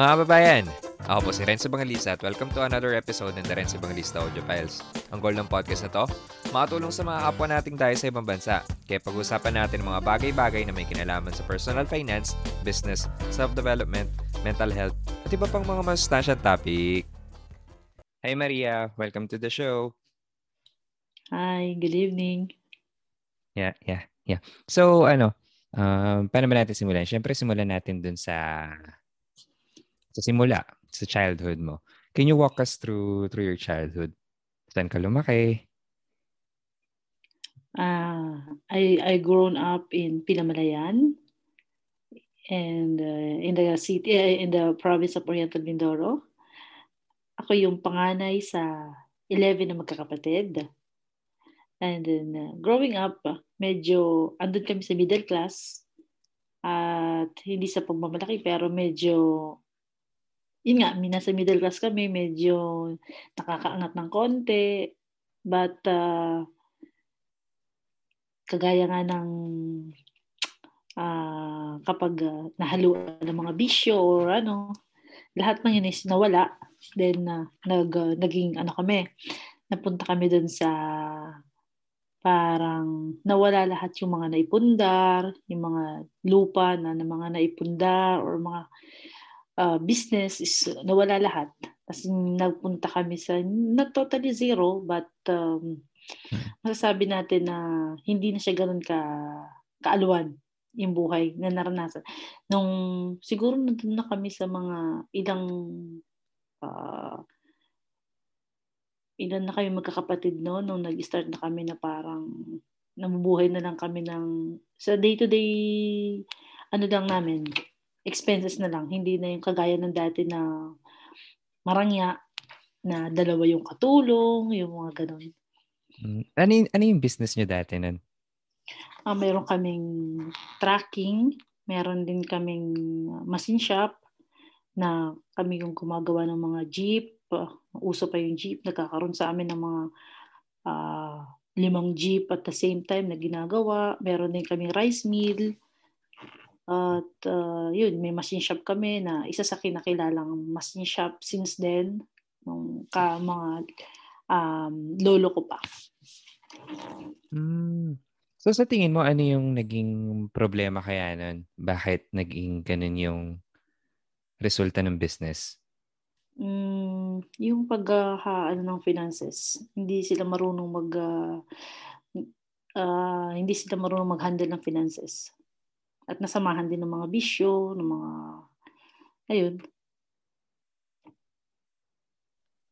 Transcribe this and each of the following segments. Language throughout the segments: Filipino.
Mga kababayan, ako po si Renzo Bangalista at welcome to another episode ng The Renzo Bangalista Audio Files. Ang goal ng podcast na to, makatulong sa mga kapwa nating tayo sa ibang bansa. Kaya pag-usapan natin mga bagay-bagay na may kinalaman sa personal finance, business, self-development, mental health, at iba pang mga masustansyang topic. Hi Maria, welcome to the show. Hi, good evening. Yeah, yeah, yeah. So, ano, um, paano ba natin simulan? Siyempre, simulan natin dun sa sa simula, sa childhood mo. Can you walk us through through your childhood? Saan ka lumaki? Uh, I I grown up in Pinamalayan and uh, in the city uh, in the province of Oriental Mindoro. Ako yung panganay sa 11 na magkakapatid. And then uh, growing up, medyo andun kami sa middle class at hindi sa pagmamalaki pero medyo yun nga, nasa middle class kami, medyo nakakaangat ng konti. But, uh, kagaya nga ng uh, kapag uh, nahaluan ng mga bisyo or ano, lahat ng yun is nawala. Then, uh, nag, uh, naging ano kami, napunta kami dun sa parang nawala lahat yung mga naipundar, yung mga lupa na, na mga naipundar or mga uh, business is nawala lahat. Tapos nagpunta kami sa not totally zero but um, masasabi natin na hindi na siya ganoon ka kaaluan yung buhay na naranasan. Nung siguro nandun na kami sa mga ilang uh, ilan na kami magkakapatid no nung nag-start na kami na parang namubuhay na lang kami ng sa day-to-day ano lang namin expenses na lang. Hindi na yung kagaya ng dati na marangya na dalawa yung katulong, yung mga ganun. Hmm. Ano yung, ano yung business nyo dati nun? Uh, meron kaming tracking, meron din kaming machine shop na kami yung gumagawa ng mga jeep. Uh, uso pa yung jeep. Nagkakaroon sa amin ng mga uh, limang jeep at the same time na ginagawa. Meron din kaming rice mill at uh, yun, may machine shop kami na isa sa kinakilalang machine shop since then, nung ka mga um, lolo ko pa. Mm. So sa tingin mo, ano yung naging problema kaya nun? Bakit naging ganun yung resulta ng business? Mm, yung pag uh, ano ng finances, hindi sila marunong mag uh, uh, hindi sila marunong mag-handle ng finances at nasamahan din ng mga bisyo, ng mga ayun.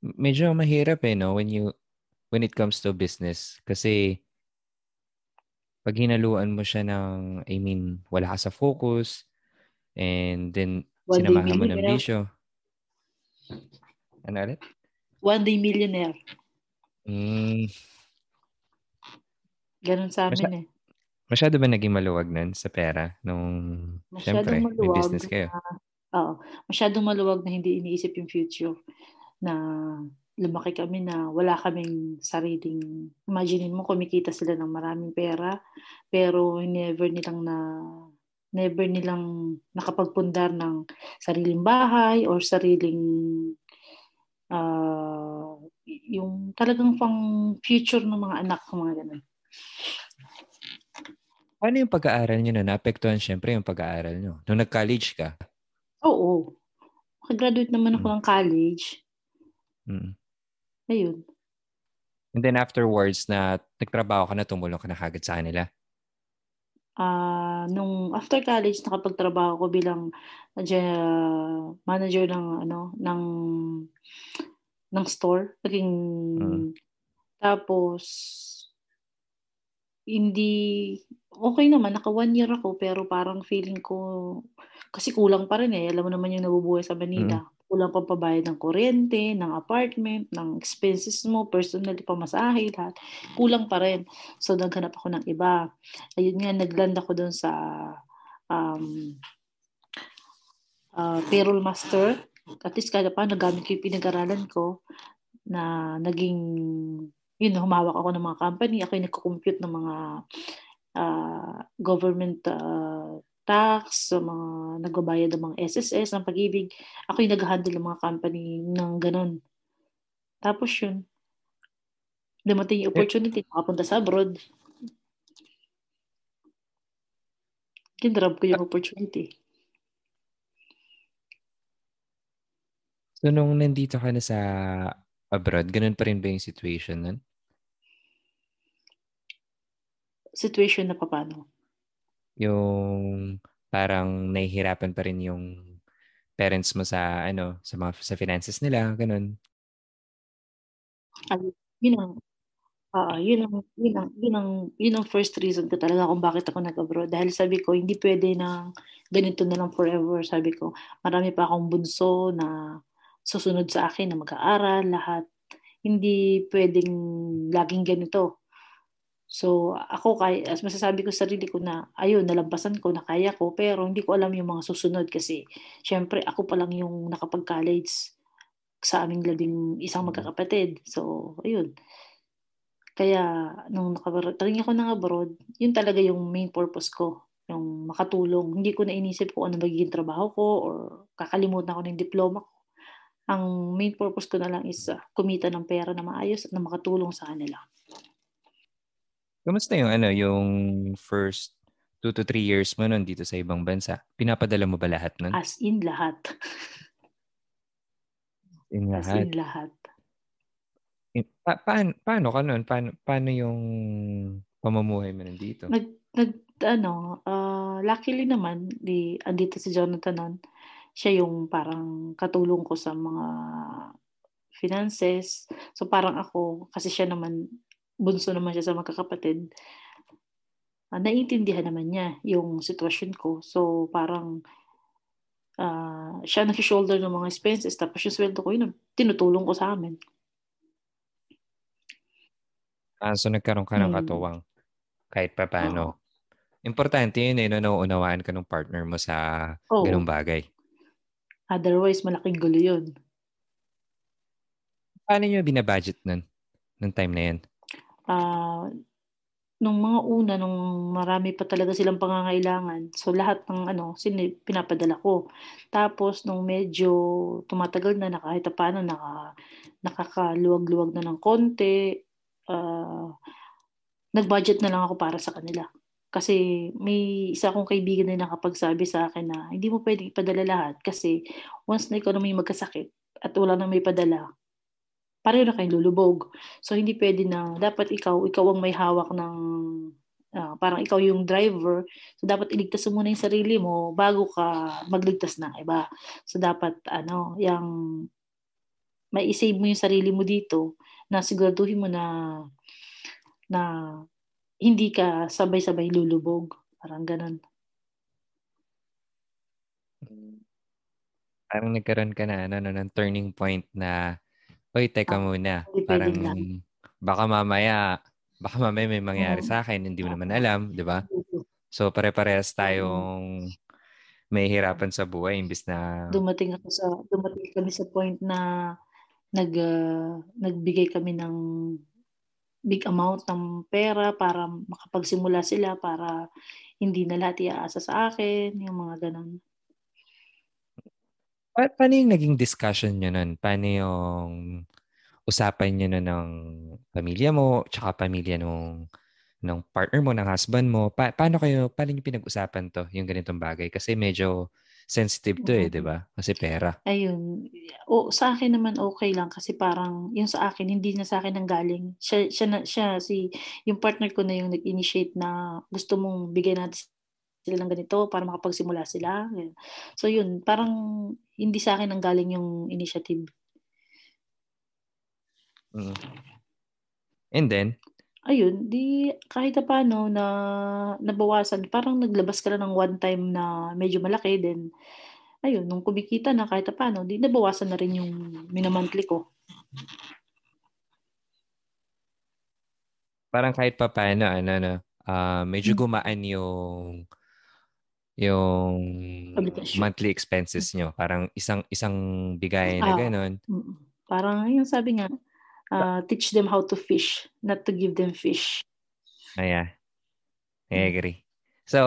Medyo mahirap eh no when you when it comes to business kasi pag hinaluan mo siya ng I mean wala ka sa focus and then One sinamahan mo ng bisyo. Ano ulit? One day millionaire. Mm. Ganun sa amin Masya- eh. Masyado ba naging maluwag nun sa pera nung Masyadong syempre, maluwag may business kayo? Na, oo. Masyadong maluwag na hindi iniisip yung future. Na lumaki kami na wala kaming sariling, imagine mo kumikita sila ng maraming pera, pero never nilang na never nilang nakapagpundar ng sariling bahay or sariling uh, yung talagang pang future ng mga anak ko mga ganun. Ano yung pag-aaral nyo na? Naapektuhan syempre yung pag-aaral nyo. Nung nag-college ka? Oo. Makagraduate naman ako hmm. ng college. Hmm. Ayun. And then afterwards na nagtrabaho ka na, tumulong ka na kagad sa kanila? Uh, nung after college, nakapagtrabaho ko bilang uh, manager ng ano ng ng store. Naging hmm. tapos hindi okay naman, naka one year ako, pero parang feeling ko, kasi kulang pa rin eh. Alam mo naman yung nabubuhay sa Manila. Mm. Kulang pa pabayad ng kuryente, ng apartment, ng expenses mo, personally, pamasahe, lahat. Kulang pa rin. So, naghanap ako ng iba. Ayun nga, nagland ako doon sa um, uh, payroll master. At least kada pa, nagamit ko yung pinag-aralan ko na naging yun, humawak ako ng mga company. Ako yung nagko-compute ng mga uh, government uh, tax, sa mga nagbabayad ng mga SSS, ng pag-ibig. Ako yung nag-handle ng mga company ng ganun. Tapos yun, dumating yung opportunity, makapunta sa abroad. Kinrab ko yung opportunity. So, nung nandito ka na sa abroad, ganun pa rin ba yung situation nun? Situation na paano? Yung parang nahihirapan pa rin yung parents mo sa ano sa mga sa finances nila ganun Ay, yun ang Oo, yun ang yun ang yun ang yun ang first reason ko talaga kung bakit ako nag-abroad. Dahil sabi ko, hindi pwede na ganito na lang forever. Sabi ko, marami pa akong bunso na susunod sa akin na mag-aaral, lahat. Hindi pwedeng laging ganito. So, ako, kay, as masasabi ko sa sarili ko na, ayun, nalampasan ko, na kaya ko, pero hindi ko alam yung mga susunod kasi, syempre, ako pa lang yung nakapag-college sa aming labing isang magkakapatid. So, ayun kaya nung nakarating ako ng abroad, yun talaga yung main purpose ko, yung makatulong. Hindi ko na inisip kung ano magiging trabaho ko or kakalimutan ko ng diploma ko. Ang main purpose ko na lang is uh, kumita ng pera na maayos at na makatulong sa kanila. Kamusta yung ano, yung first two to three years mo nun dito sa ibang bansa? Pinapadala mo ba lahat nun? As in lahat. in lahat? As in lahat. Eh, pa paano paano ka nun? Paano paano yung pamumuhay mo nandito? Nag nag ano, uh, luckily naman di andito si Jonathan nun. Siya yung parang katulong ko sa mga finances. So parang ako kasi siya naman bunso naman siya sa magkakapatid. Uh, naiintindihan naman niya yung sitwasyon ko. So parang uh, siya nag-shoulder ng mga expenses tapos yung sweldo ko yun tinutulong ko sa amin. Ah, so nagkaroon ka ng Hmm. katuwang kahit pa paano. Importante yun eh, no, nauunawaan ka ng partner mo sa ganung Oo. bagay. Otherwise, malaking gulo yun. Paano nyo binabudget nun? Nung time na yan? Ah, nung mga una, nung marami pa talaga silang pangangailangan, so lahat ng ano, sini, pinapadala ko. Tapos, nung medyo tumatagal na, na kahit pa paano, naka, nakakaluwag-luwag na ng konti, uh, nag-budget na lang ako para sa kanila. Kasi may isa akong kaibigan na nakapagsabi sa akin na hindi mo pwedeng ipadala lahat kasi once na ikaw na may magkasakit at wala na may padala, pareho na kayong lulubog. So hindi pwede na dapat ikaw, ikaw ang may hawak ng uh, parang ikaw yung driver. So dapat iligtas mo muna yung sarili mo bago ka magligtas ng iba. So dapat ano, yung may isave mo yung sarili mo dito na siguraduhin mo na na hindi ka sabay-sabay lulubog. Parang ganun. Parang nagkaroon ka na ano, no, ng turning point na, oy, teka ah, muna. Parang baka mamaya, baka mamaya may mangyari sa akin, hindi mo naman alam, di ba? So pare-parehas tayong may hirapan sa buhay imbis na dumating ako sa dumating kami sa point na nag uh, nagbigay kami ng big amount ng pera para makapagsimula sila para hindi na lahat iaasa sa akin, yung mga ganun. Pa- paano yung naging discussion nyo nun? Paano yung usapan nyo na ng pamilya mo, tsaka pamilya nung ng partner mo, ng husband mo? Pa- paano kayo, paano nyo pinag-usapan to, yung ganitong bagay? Kasi medyo sensitive to eh, 'di ba? Kasi pera. Ayun. O sa akin naman okay lang kasi parang yung sa akin hindi na sa akin nang galing. Siya siya na, siya si yung partner ko na yung nag-initiate na gusto mong bigyan natin sila ng ganito para makapagsimula sila. So yun, parang hindi sa akin nang galing yung initiative. Mm. And then, ayun, di kahit na paano na nabawasan, parang naglabas ka na ng one time na medyo malaki, then ayun, nung kumikita na kahit na paano, di nabawasan na rin yung minamonthly ko. Parang kahit pa paano, ano, no, uh, medyo gumaan yung yung monthly expenses nyo. Parang isang isang bigay na ah, ganun. Parang yung sabi nga, uh, teach them how to fish, not to give them fish. Ah, yeah. I hmm. agree. So,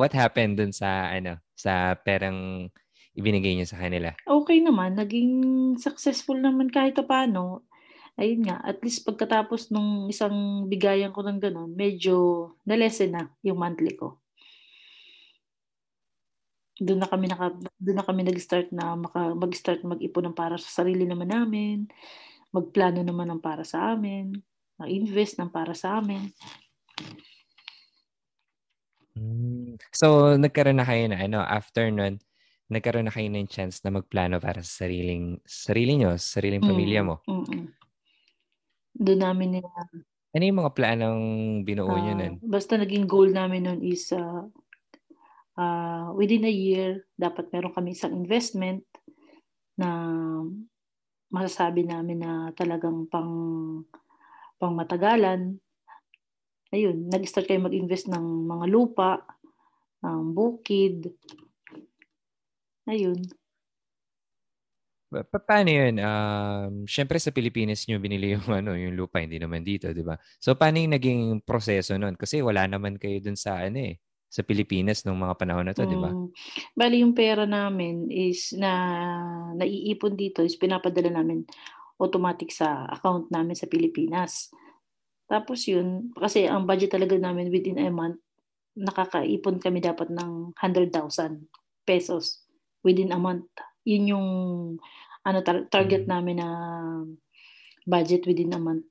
what happened dun sa, ano, sa perang ibinigay niyo sa kanila? Okay naman. Naging successful naman kahit paano. Ayun nga, at least pagkatapos nung isang bigayan ko ng ganun, medyo na-lessen na yung monthly ko. Doon na kami naka, doon na kami nag-start na maka, mag-start mag-ipon ng para sa sarili naman namin, magplano naman ng para sa amin, mag-invest ng para sa amin. Hmm. So, nagkaroon na kayo na, ano, after nun, nagkaroon na kayo ng chance na magplano para sa sariling, sarili nyo, sa sariling pamilya mo. Mm-mm. Doon namin nila. Ano yung mga planong binuo nyo ah, nun? basta naging goal namin nun is uh, uh, within a year, dapat meron kami isang investment na masasabi namin na talagang pang pang matagalan. Ayun, nag-start kayo mag-invest ng mga lupa, ng bukid. Ayun. Pa- pa- paano yun? Um, Siyempre sa Pilipinas nyo binili yung, ano, yung lupa, hindi naman dito, di ba? So, paano yung naging proseso nun? Kasi wala naman kayo dun sa, ano eh, sa Pilipinas nung mga panahon na to, di ba? Mm, bali yung pera namin is na naiipon dito is pinapadala namin automatic sa account namin sa Pilipinas. Tapos yun, kasi ang budget talaga namin within a month, nakakaipon kami dapat ng 100,000 pesos within a month. Yun yung ano tar- target Mm. namin na budget within a month.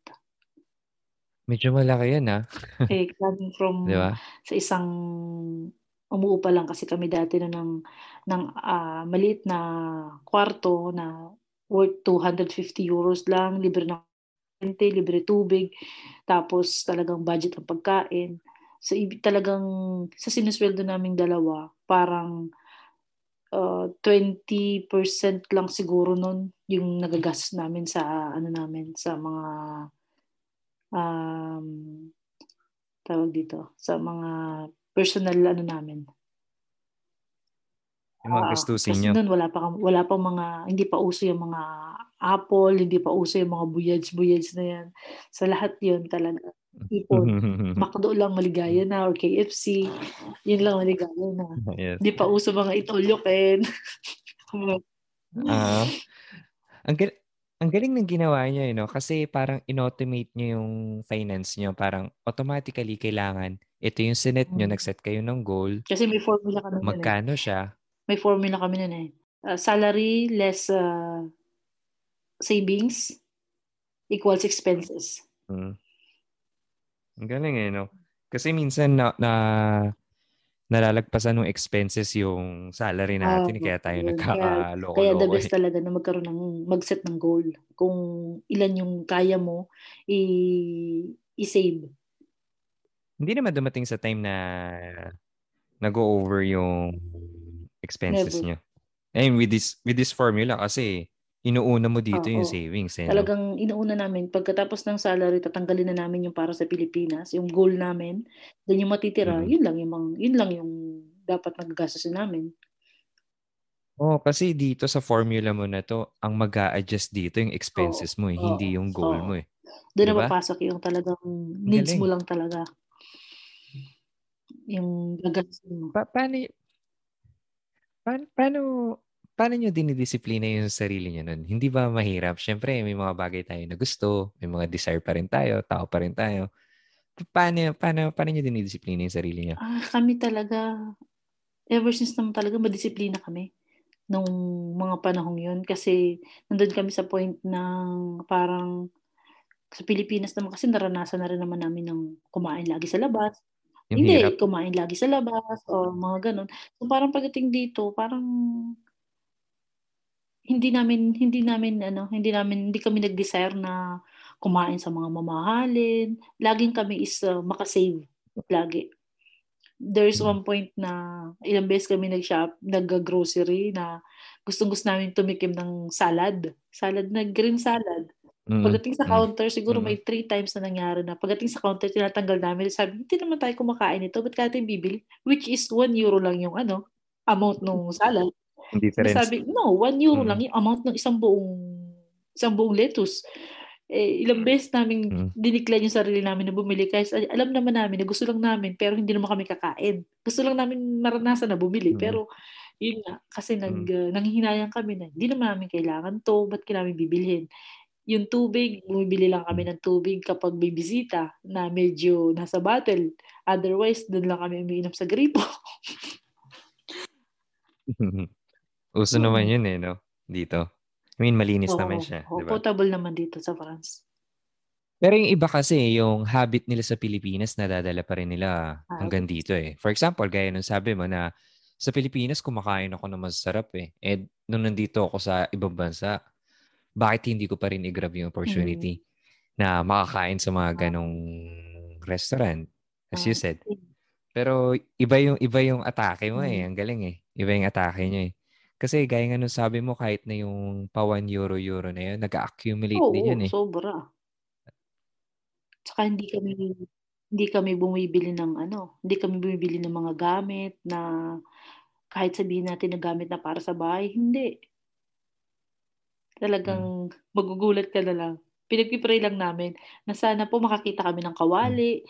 Medyo malaki yun, ha? Eh, coming from Di ba? sa isang umuupa lang kasi kami dati na ng ng ah, maliit na kwarto na worth 250 euros lang, libre ng kuryente, libre tubig, tapos talagang budget ng pagkain. So talagang sa sinusweldo naming dalawa, parang uh, 20% lang siguro nun yung nagagastos namin sa ano namin sa mga um, tawag dito sa mga personal ano namin. Yung mga Ah, gastusin kasi nyo. noon wala pa wala pa mga hindi pa uso yung mga Apple, hindi pa uso yung mga buyage-buyage na yan. Sa lahat yun talaga. Ipon. McDo lang maligaya na or KFC. Yun lang maligaya na. yes. Hindi pa uso mga itolyoken. Mga- Ah. ang, ang galing ng ginawa niyo, you know, kasi parang inautomate niyo yung finance niyo. Parang automatically kailangan, ito yung sinet niyo, Mm. nag-set kayo ng goal, Kasi may formula kami nun eh. magkano siya. May formula kami nun eh. Uh, salary less uh, savings equals expenses. Mm. Ang galing eh, no? Kasi minsan na, na nalalagpasan ng expenses yung salary natin, Ah, kaya tayo yun. nagkakaloko-loko. Kaya the eh. best talaga na magkaroon ng mag-set ng goal. Kung ilan yung kaya mo i- i-save. Hindi naman dumating sa time na nag-go over yung expenses Never. nyo. And with this with this formula kasi inuuna mo dito yung Oo. savings eh. no? Talagang inuuna namin, pagkatapos ng salary, tatanggalin na namin yung para sa Pilipinas, yung goal namin. Then yung matitira, Mhm. yun lang yung, mga- yun lang yung dapat nagagastusin namin. Oh, kasi dito sa formula mo na to, ang mag adjust dito yung expenses mo eh, Oo. hindi yung goal Oo. mo eh. Doon na Diba? papasok yung talagang needs galing. mo lang talaga. Yung gagastusin mo. Pa- paano, y- paano, paano, paano nyo dinidisiplina yung sarili nyo nun? Hindi ba mahirap? Siyempre, may mga bagay tayo na gusto, may mga desire pa rin tayo, tao pa rin tayo. Pa- Paano, paano, paano nyo dinidisiplina yung sarili nyo? Ah, kami talaga, ever since naman talaga, madisiplina kami nung mga panahong yun. Kasi nandun kami sa point ng parang sa Pilipinas naman kasi naranasan na rin naman namin ng kumain lagi sa labas. Yung Hindi, hirap? kumain lagi sa labas o mga ganun. So parang pagdating dito, parang hindi namin hindi namin ano, hindi namin hindi kami nag-desire na kumain sa mga mamahalin. Laging kami is uh, makasave lagi. There's one point na ilang beses kami nag-shop, nag-grocery na gustong-gusto namin tumikim ng salad. Salad na green salad. Mm, Pagdating sa mm. counter, siguro may three times na nangyari na pagdating sa counter, tinatanggal namin. Sabi, hindi naman tayo kumakain ito. Ba't natin bibili? Which is 1 euro lang yung ano, amount ng salad. Yung difference. Sabi, no, 1 euro Mm. lang yung amount ng isang buong isang buong lettuce. Eh, ilang beses namin Mm. dinikline yung sarili namin na bumili. Kasi alam naman namin na gusto lang namin pero hindi naman kami kakain. Gusto lang namin maranasan na bumili. Mm. Pero yun nga, kasi nag, uh, nanghihinayang kami na hindi naman namin kailangan to. Ba't kailangan bibilhin? Yung tubig, bumibili lang kami ng tubig kapag may bisita na medyo nasa bottle. Otherwise, doon lang kami umiinom sa gripo. Uso Mm. naman yun eh, no? Dito. I mean, malinis Oo, naman siya, oo, di ba? potable naman dito sa France. Pero yung iba kasi, yung habit nila sa Pilipinas, nadadala pa rin nila Ah, hanggang dito eh. For example, gaya nung sabi mo na sa Pilipinas, kumakain ako ng masarap eh. Eh, nung nandito ako sa ibang bansa, bakit hindi ko pa rin i-grab yung opportunity na makakain sa mga Ah. ganong restaurant, as you Ah, said. Pero iba yung iba yung atake mo eh. Mm. Ang galing eh. Iba yung atake niya eh. Kasi gaya nga nung sabi mo, kahit na yung pa 1 euro euro na yun, nag-accumulate din Oo, yun eh. sobra. Tsaka hindi kami hindi kami bumibili ng ano, hindi kami bumibili ng mga gamit na kahit sabihin natin na gamit na para sa bahay, hindi. Talagang magugulat ka na lang. Pinagpipray lang namin na sana po makakita kami ng kawali.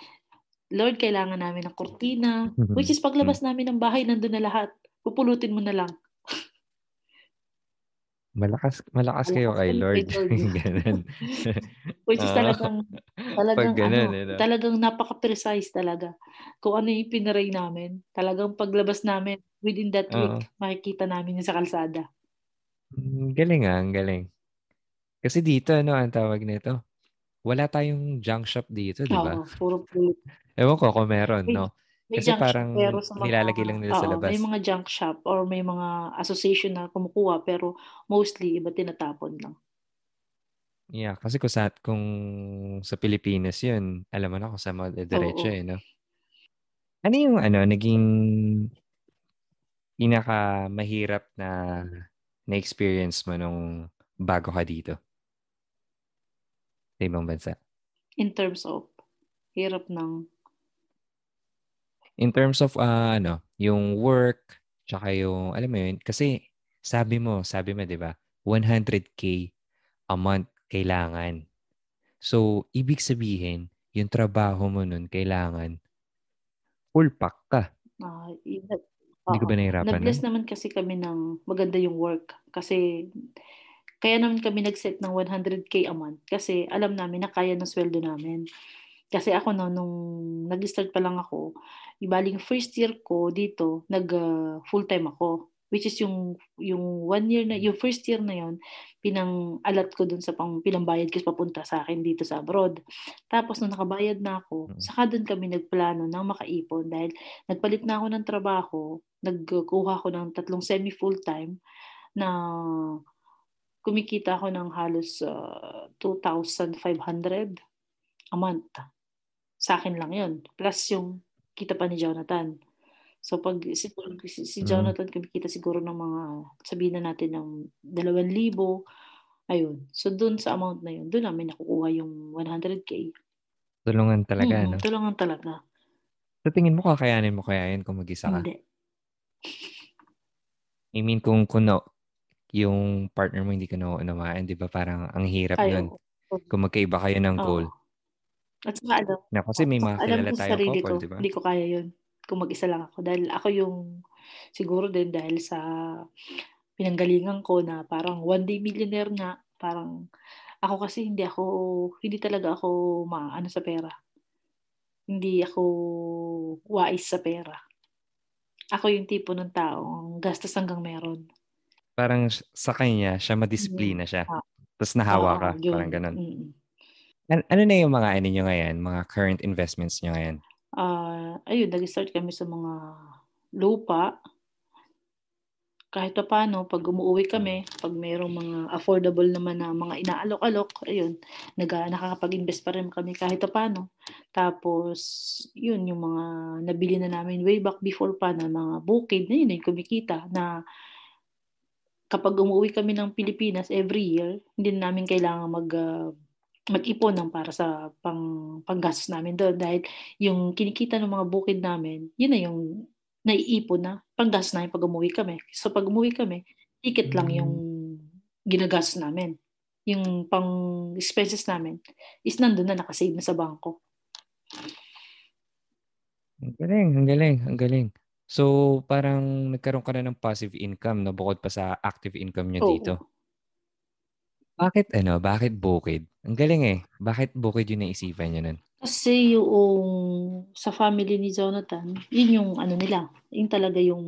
Lord, kailangan namin ng kurtina. Which is paglabas namin ng bahay, nandun na lahat. Pupulutin mo na lang. Malakas malakas kayo kay Lord. Ganun. Which is talagang talagang Pag ganun, ano, eh, no? talagang napaka-precise talaga. Kung ano yung pinaray namin, talagang paglabas namin within that Oo. week, makikita namin yun sa kalsada. Mm, Galing ah, ang galing. Kasi dito, ano, ang tawag nito? Wala tayong junk shop dito, di ba? Oo, puro pulit. Ewan ko kung meron, no? May Kasi junk parang shop pero sa mga nilalagay lang nila sa oo, labas. may mga junk shop or may mga association na kumukuha pero mostly iba tinatapon lang. Yeah, kasi kung sa, kung sa Pilipinas yun, alam mo na kung saan madadiretso eh, no? Ano yung ano, naging pinaka mahirap na na-experience mo nung bago ka dito? Sa ibang bansa. In terms of hirap ng In terms of ah, ano, yung work, tsaka yung, alam mo yun, kasi sabi mo, sabi mo, di ba, 100k a month kailangan. So, ibig sabihin, yung trabaho mo nun, kailangan full pack ka. ah, yun- Hindi ka oo. ba nahirapan Na-bless nun? naman kasi kami ng maganda yung work kasi kaya naman kami nag-set ng 100k a month kasi alam namin na kaya ng sweldo namin. Kasi ako no, nung nag-start pa lang ako, ibaling first year ko dito, nag ah, full-time ako. Which is yung, yung one year na, yung first year na yon pinang alat ko dun sa pang, pinambayad ko papunta sa akin dito sa abroad. Tapos nung nakabayad na ako, Mm. saka dun kami nagplano ng makaipon dahil nagpalit na ako ng trabaho, nagkuha ako ng tatlong semi full-time na kumikita ako ng halos ah, 2,500 a month. Sa akin lang yun. Plus yung kita pa ni Jonathan. So pag si, si, Mm. Jonathan kumikita siguro ng mga, sabihin na natin ng 2,000, ayun. So dun sa amount na yun, dun namin nakukuha yung 100k. Tulungan talaga, Mm, no? Tulungan talaga. Sa tingin mo, kakayanin mo kaya yun kung mag-isa ka? Hindi. I mean, kung, kung no, yung partner mo hindi ka nauunawaan, di ba? Parang ang hirap Ay, nun. Kung magkaiba kayo ng goal. At saka alam, Na, kasi may mga alam kilala tayong sarili couple, ko, di ba? hindi ko kaya yun. Kung mag-isa lang ako. Dahil ako yung, siguro din dahil sa pinanggalingan ko na parang one day millionaire nga, parang ako kasi hindi ako, hindi talaga ako maano sa pera. Hindi ako wais sa pera. Ako yung tipo ng taong gastos hanggang meron. Parang sa kanya, siya madisiplina siya. Ah. Tapos nahawa ka. yun. Parang ganun. Mm. An- ano na yung mga ano nyo ngayon? Mga current investments nyo ngayon? Ah, ayun, nag-start kami sa mga lupa. Kahit pa paano, pag umuwi kami, pag mayroong mga affordable naman na mga inaalok-alok, ayun, nag, nakakapag-invest pa rin kami kahit pa paano. Tapos, yun, yung mga nabili na namin way back before pa na mga bukid, na yun, yung kumikita na kapag umuwi kami ng Pilipinas every year, hindi na namin kailangan mag ah, mag-ipon ng para sa pang panggastos namin doon dahil yung kinikita ng mga bukid namin, yun na yung naiipon na panggastos namin pag umuwi kami. So pag umuwi kami, ticket lang Mm. yung ginagastos namin. yung pang expenses namin is nandun na nakasave na sa bangko. Ang galing, ang galing, ang galing. So, parang nagkaroon ka na ng passive income no bukod pa sa active income niyo Oo. dito. Bakit ano? Bakit bukid? Ang galing eh. Bakit bukid yung naisipan niyo nun? Kasi yung sa family ni Jonathan, yun yung ano nila. Yun talaga yung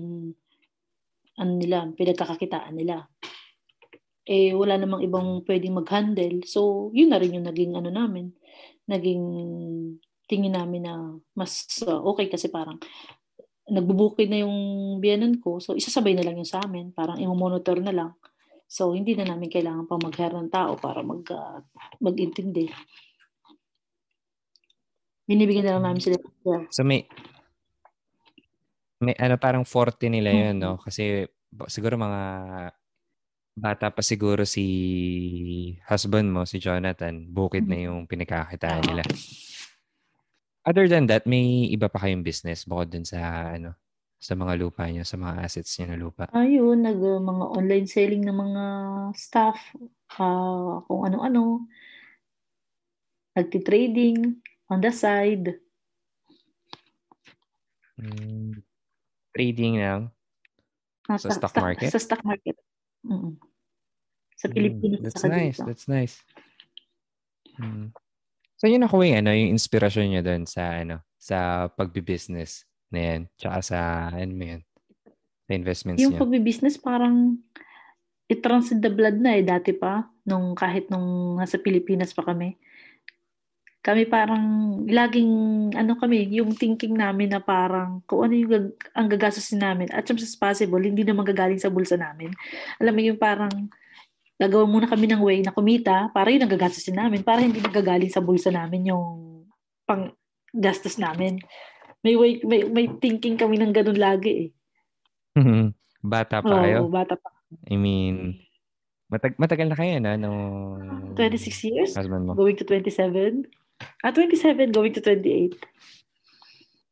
ano nila, pinagkakakitaan nila. Eh, wala namang ibang pwedeng mag-handle. So, yun na rin yung naging ano namin. Naging tingin namin na mas uh, okay kasi parang nagbubukid na yung biyanan ko. So, isasabay na lang yung sa amin. Parang i-monitor na lang. So, hindi na namin kailangan pa mag-hire ng tao para mag, uh, mag-intindi. Binibigyan na lang namin sila. So, may may ano parang forte nila yun, no? Kasi ba- siguro mga bata pa siguro si husband mo, si Jonathan, bukid na yung pinagkakitaan nila. Other than that, may iba pa kayong business bukod dun sa ano sa mga lupa niyo, sa mga assets niyo na lupa. Ayun, nag uh, mga online selling ng mga staff, uh, kung ano-ano. Nagti-trading on the side. Mm, trading lang Ah, sa stock market. Sa stock market. Mm. Sa Mm, Pilipinas that's saka nice. dito. That's nice. Mm. So yun ako yung ano, yung inspirasyon niyo doon sa ano, sa pagbi-business na yan. Tsaka sa ano mo yun, sa investments Yung niyo. pagbi-business parang it runs in the blood na eh dati pa nung kahit nung nasa Pilipinas pa kami. Kami parang laging ano kami, yung thinking namin na parang kung ano yung gag- ang gagastusin namin at as possible hindi na magagaling sa bulsa namin. Alam mo yung parang gagawa muna kami ng way na kumita para yun ang gagastusin namin para hindi nagagaling sa bulsa namin yung pang gastos namin. May way, may, may thinking kami ng ganun lagi eh. Bata pa Oo, kayo. bata pa. I mean, matag matagal na kayo na nung 26 years? husband mo. Going to 27? Ah, 27, going to 28.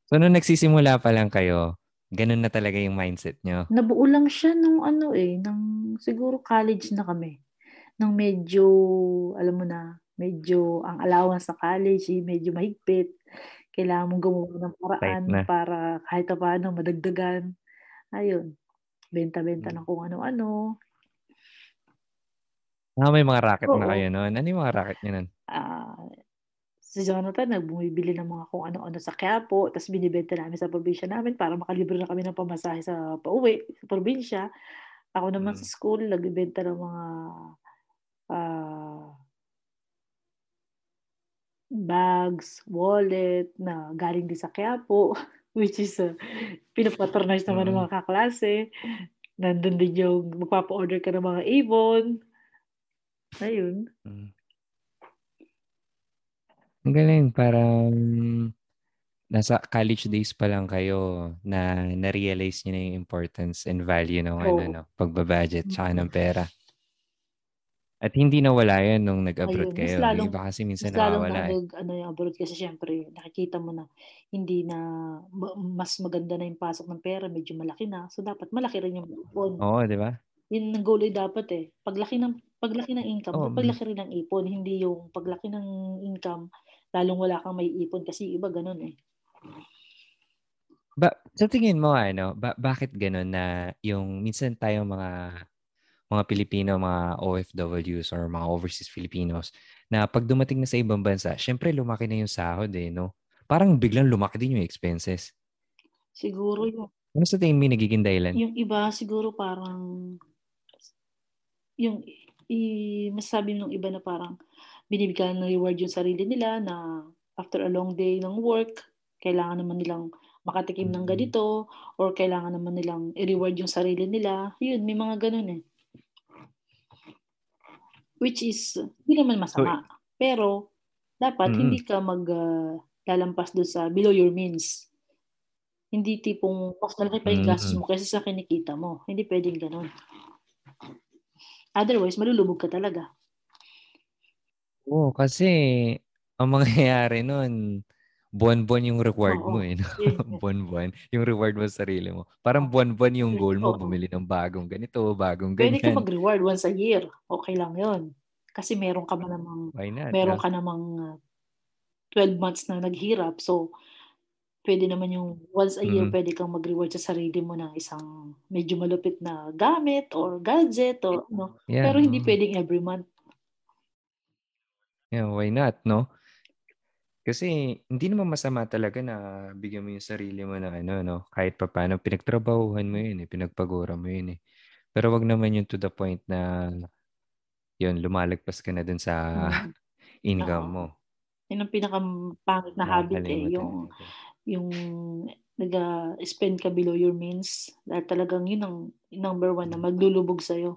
So nung nagsisimula pa lang kayo, ganun na talaga yung mindset nyo. Nabuo lang siya nung ano eh, nang siguro college na kami. Nang medyo, alam mo na, medyo ang allowance sa college, eh, medyo mahigpit. Kailangan mong gumawa ng paraan na. para kahit pa paano madagdagan. Ayun. Benta-benta Hmm. ng kung ano-ano. Ah, may mga racket na Oo. kayo noon. Ano yung mga racket nyo nun? Ah, si Jonathan nagbumibili ng mga kung ano-ano sa Quiapo, tapos binibenta namin sa probinsya namin para makalibre na kami ng pamasahe sa pauwi sa probinsya. Ako naman Mm. sa school, nagbibenta ng mga ah, bags, wallet na galing din sa Quiapo, which is uh, pinapatronize naman ng Mm. mga kaklase. Nandun din yung magpapa-order ka ng mga Avon. Ayun. Mm. Ang galing, parang nasa college days pa lang kayo na na-realize nyo na yung importance and value ng ano, Oo. no, pagbabudget tsaka ng pera. At hindi nawala yan nung Ayun, nag-abroad mas kayo. lalong- Yung iba kasi minsan Mas lalong nawawala. eh. nag, ano yung abroad kasi syempre nakikita mo na hindi na ma- mas maganda na yung pasok ng pera, medyo malaki na. So dapat malaki rin yung ipon. Oo, di ba? Yun ang goal ay dapat eh. Paglaki ng paglaki ng income, Oo, paglaki rin ng ipon, hindi yung paglaki ng income lalong wala kang may ipon kasi iba ganun eh. Ba, sa tingin mo, ano, ba, bakit ganun na yung minsan tayo mga mga Pilipino, mga OFWs or mga overseas Filipinos, na pag dumating na sa ibang bansa, syempre lumaki na yung sahod eh, no? Parang biglang lumaki din yung expenses. Siguro yung Ano sa tingin mo yung nagiging dahilan? yung iba siguro parang yung i, masasabi ng iba na parang binibigyan ng reward yung sarili nila na after a long day ng work, kailangan naman nilang makatikim ng Mm. ganito or kailangan naman nilang i-reward yung sarili nila. Yun, may mga ganun eh. Which is, hindi naman masama. Pero, dapat Mm. hindi ka mag ah, lalampas doon sa below your means. Hindi tipong mas malaki pa yung gastos Mm. mo kaysa sa kinikita mo. Hindi pwedeng ganun. Otherwise, malulubog ka talaga. Oo, kasi ang mangyayari nun, buwan-buwan yung reward Oo. mo eh. no? Buwan-buwan. Yung reward mo sa sarili mo. Parang buwan-buwan yung goal mo, bumili ng bagong ganito, bagong Pwede ka ganyan. mag-reward once a year. Okay lang yon. Kasi meron ka man namang not? meron no? ka namang uh, 12 months na naghirap. So, pwede naman yung once a year, Mhm. pwede kang mag-reward sa sarili mo ng isang medyo malupit na gamit or gadget or ano. Yeah, Pero hindi oo. pwedeng every month. Yeah, why not, no? Kasi hindi naman masama talaga na bigyan mo yung sarili mo ng ano, no? Kahit pa paano, pinagtrabahuhan mo yun, eh. pinagpagura mo yun. Eh. Pero wag naman yun to the point na yun, lumalagpas ka na dun sa Mm. income mo. Yun ang pinakapangit na habit eh. Yung, natin. yung nag-spend ka below your means. Dahil talagang yun ang number one na maglulubog sa'yo.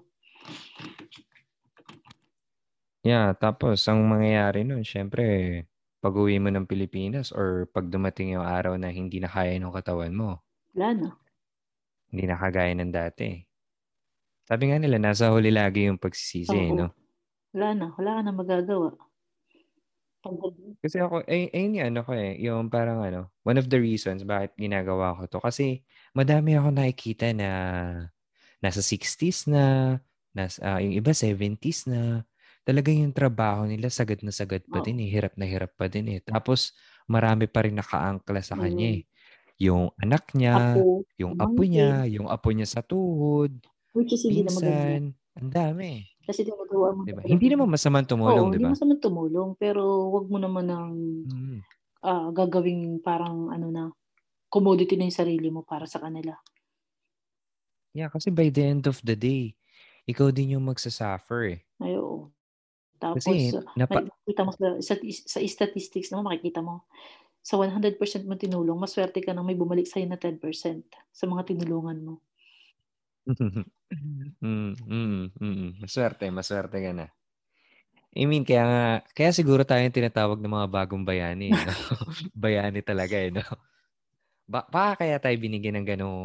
Yeah, tapos ang mangyayari nun, syempre, pag uwi mo ng Pilipinas or pag dumating yung araw na hindi na kaya ng katawan mo, Wala na. hindi na kagaya ng dati. Sabi nga nila, nasa huli lagi yung pagsisisi, Oo. no? Wala na. Wala ka na magagawa. Kasi ako, ay, ayun yung ano ko eh, yung parang ano, one of the reasons bakit ginagawa ko to. Kasi madami ako nakikita na nasa 60s na, nasa, ah, yung iba 70s na. Talaga yung trabaho nila, sagad na sagad pa Oo. din eh, hirap na hirap pa din eh. Tapos marami pa rin nakaangkla sa kanya eh. Yung anak niya, apo, yung apo niya, yung apo niya sa tuhod, which is hindi na pinsan, ang dami. Kasi tinagawa mo Diba? Hindi naman masamang tumulong, di hindi ba? masamang tumulong. Pero wag mo naman ng Mm. ah, gagawing parang ano na, commodity na yung sarili mo para sa kanila. Yeah, kasi by the end of the day, ikaw din yung magsasuffer eh. Ay, oo. Tapos, Kasi uh, napa- makikita mo sa, sa, sa statistics naman, makikita mo, sa 100% mo tinulong, maswerte ka nang may bumalik sa'yo na 10% sa mga tinulungan mo. mm, mm, mm, maswerte, maswerte ka na. I mean, kaya nga, kaya siguro tayo yung tinatawag ng mga bagong bayani. eh, No? bayani talaga eh. No? Ba baka kaya tayo binigyan ng ganong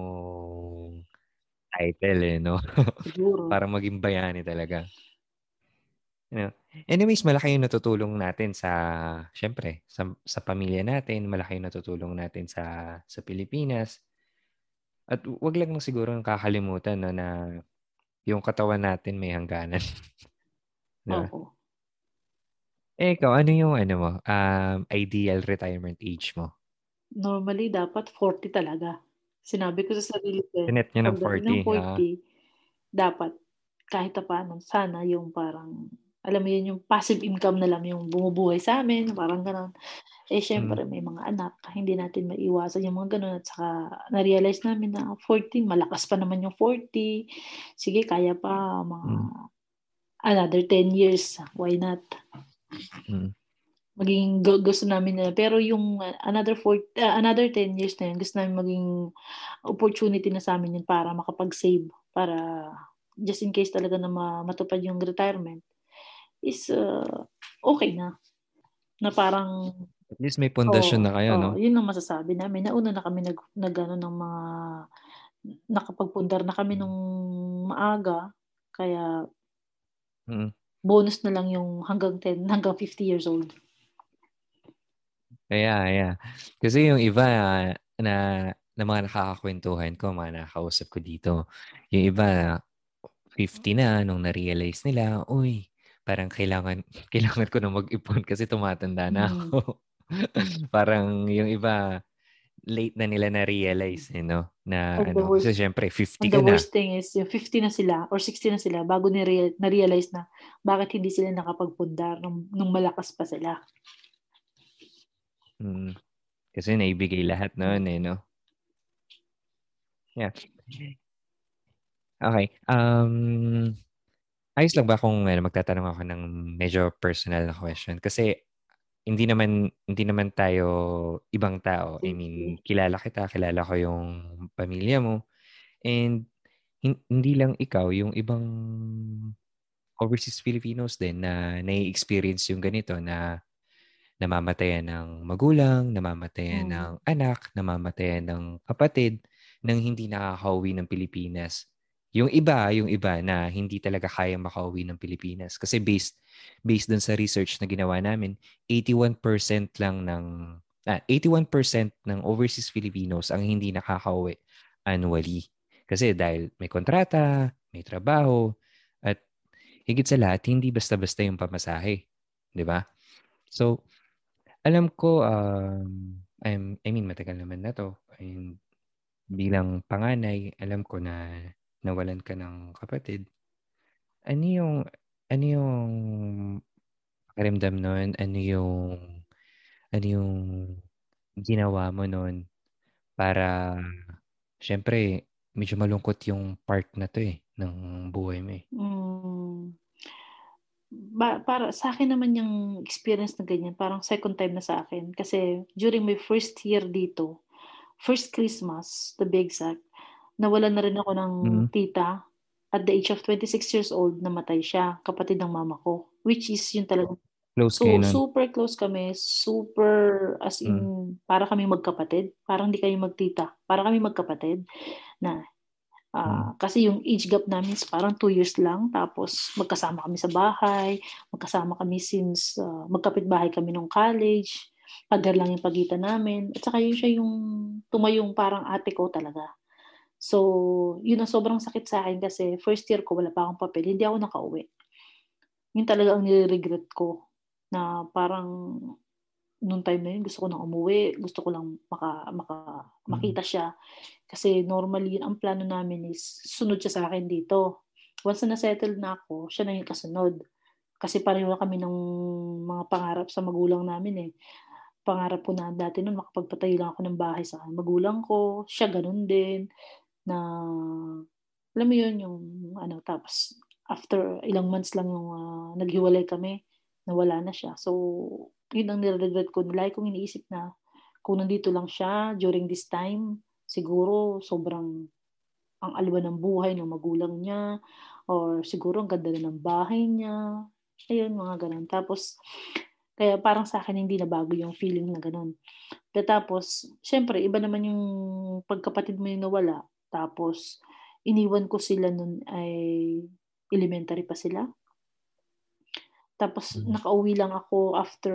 title eh. No? Siguro. Para maging bayani talaga. You know? Anyways, malaki yung natutulong natin sa, syempre, sa, sa pamilya natin, malaki yung natutulong natin sa, sa Pilipinas. At wag lang siguro ang kakalimutan no, na yung katawan natin may hangganan. Diba? Oo. Eh, ikaw, ano yung ano mo, um, ideal retirement age mo? Normally, dapat 40 talaga. Sinabi ko sa sarili ko, Sinet nyo ng pagdating 40. ng ah. 40, dapat kahit pa paano, sana yung parang, alam mo yun, yung passive income na lang yung bumubuhay sa amin, parang gano'n. Eh, syempre, may mga anak, hindi natin maiwasan yung mga gano'n. At saka, na-realize namin na 40, malakas pa naman yung 40. Sige, kaya pa, mga Mm. another 10 years, why not? Mm. maging gu- gusto namin na pero yung another four, uh, another 10 years na yun gusto namin maging opportunity na sa amin yun para makapag-save para just in case talaga na ma- matupad yung retirement is uh, okay na na parang At least may pundasyon oo, na kayo, oo, no? yun ang masasabi namin nauna na kami nag, nag ano, ng mga nakapagpundar na kami nung maaga kaya Mm. bonus na lang yung hanggang 10 hanggang 50 years old Kaya, yeah. Kasi yung iba ah, na, na mga nakakakwentuhan ko, mga nakakausap ko dito, yung iba 50 na nung na-realize nila, uy, parang kailangan kailangan ko na mag-ipon kasi tumatanda na Mm. ako. parang yung iba late na nila na-realize, eh, no? Na And the ano, worst- kasi syempre 50 And ka the na. worst thing is, yung 50 na sila or 60 na sila bago na-realize na bakit hindi sila nakapagpundar nung, nung malakas pa sila. Mm. Kasi naibigay lahat noon eh, no? Yeah. Okay. Um, ayos lang ba kung ano, magtatanong ako ng medyo personal na question? Kasi hindi naman hindi naman tayo ibang tao. I mean, kilala kita, kilala ko yung pamilya mo. And hin- hindi lang ikaw, yung ibang overseas Filipinos din na nai-experience yung ganito na namamatayan ng magulang, namamatayan Mm. ng anak, namamatayan ng kapatid nang hindi nakakauwi ng Pilipinas. Yung iba, yung iba na hindi talaga kaya makauwi ng Pilipinas. Kasi based, based dun sa research na ginawa namin, 81% lang ng, ah, 81% ng overseas Filipinos ang hindi nakakauwi annually. Kasi dahil may kontrata, may trabaho, at higit sa lahat, hindi basta-basta yung pamasahe. Ba? So, alam ko, um, I'm, I mean, matagal naman na to. And bilang panganay, alam ko na nawalan ka ng kapatid. Ano yung, ano yung pakiramdam nun? Ano yung, ano yung ginawa mo nun para, syempre, medyo malungkot yung part na to eh, ng buhay mo eh. Mm. Ba, para sa akin naman yung experience na ganyan, parang second time na sa akin. Kasi during my first year dito, first Christmas, to be exact, nawalan na rin ako ng Mm. tita. At the age of 26 years old, namatay siya, kapatid ng mama ko. Which is yung talagang Close So, kayo super close kami. Super, as in, para kami magkapatid. Parang hindi kami magtita. Para kami magkapatid. Na, ah, Kasi yung age gap namin is parang two years lang. Tapos, magkasama kami sa bahay. Magkasama kami since ah, magkapit-bahay kami nung college. Pagar lang yung pagitan namin. At saka yun siya yung tumayong parang ate ko talaga. So, yun ang sobrang sakit sa akin kasi first year ko, wala pa akong papel. Hindi ako nakauwi. Yun talaga ang nire-regret ko na parang noong time na yun gusto ko nang umuwi, gusto ko lang maka, maka, makita siya. Kasi normally ang plano namin is sunod siya sa akin dito. Once na settled na ako, siya na yung kasunod. Kasi pareho na kami ng mga pangarap sa magulang namin eh. Pangarap ko na dati noon makapagpatayo lang ako ng bahay sa magulang ko. Siya ganun din. Na, alam mo yun, yung ano, tapos after ilang months lang yung ah, naghiwalay kami, nawala na siya. So, yun ang nire-regret ko. Lagi kong iniisip na kung nandito lang siya during this time, siguro sobrang ang alwa ng buhay ng magulang niya or siguro ang ganda ng bahay niya. Ayun, mga ganun. Tapos, kaya parang sa akin hindi na bago yung feeling na ganun. Tapos, syempre, iba naman yung pagkapatid mo yung nawala. Tapos, iniwan ko sila nun ay elementary pa sila. Tapos, Mhm. nakauwi lang ako after